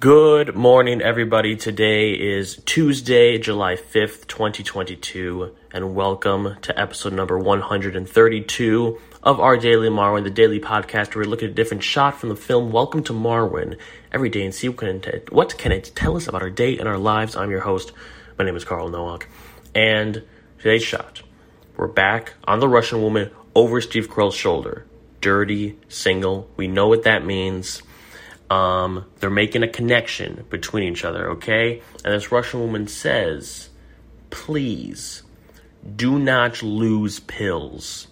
Good morning, everybody. Today is Tuesday, July 5th, 2022, and welcome to episode number 132 of our Daily Marwen, the daily podcast where we look at a different shot from the film Welcome to Marwen every day and see what can, it, what can it tell us about our day and our lives. I'm your host. My name is Carl Nowak. And today's shot, we're back on the Russian woman over Steve Carell's shoulder. Dirty, single. We know what that means um, they're making a connection between each other, okay? And this Russian woman says, please do not lose pills.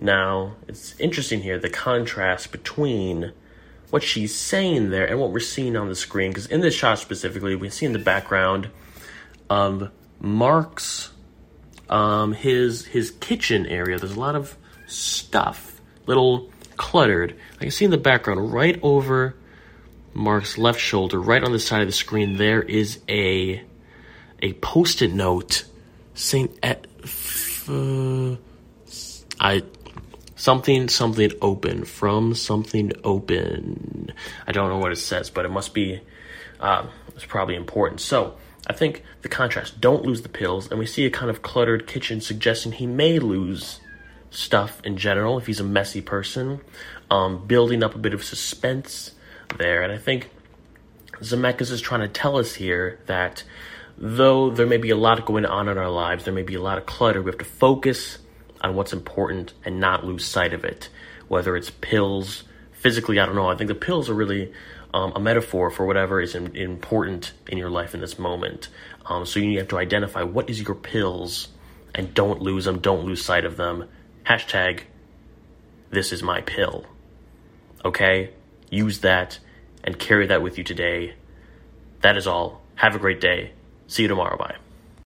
Now, it's interesting here the contrast between what she's saying there and what we're seeing on the screen. Because in this shot specifically, we see in the background of Mark's um, his his kitchen area. There's a lot of stuff, little cluttered. I can see in the background right over Mark's left shoulder, right on the side of the screen, there is a a post-it note saying f- uh, I something something open from something open. I don't know what it says, but it must be uh, it's probably important. So I think the contrast: don't lose the pills, and we see a kind of cluttered kitchen suggesting he may lose stuff in general if he's a messy person, um, building up a bit of suspense there. And I think Zemeckis is trying to tell us here that though there may be a lot going on in our lives, there may be a lot of clutter, we have to focus on what's important and not lose sight of it. Whether it's pills, physically, I don't know. I think the pills are really um, a metaphor for whatever is in, important in your life in this moment. Um, so you have to identify what is your pills and don't lose them, don't lose sight of them. Hashtag, this is my pill. Okay? Use that and carry that with you today. That is all. Have a great day. See you tomorrow. Bye.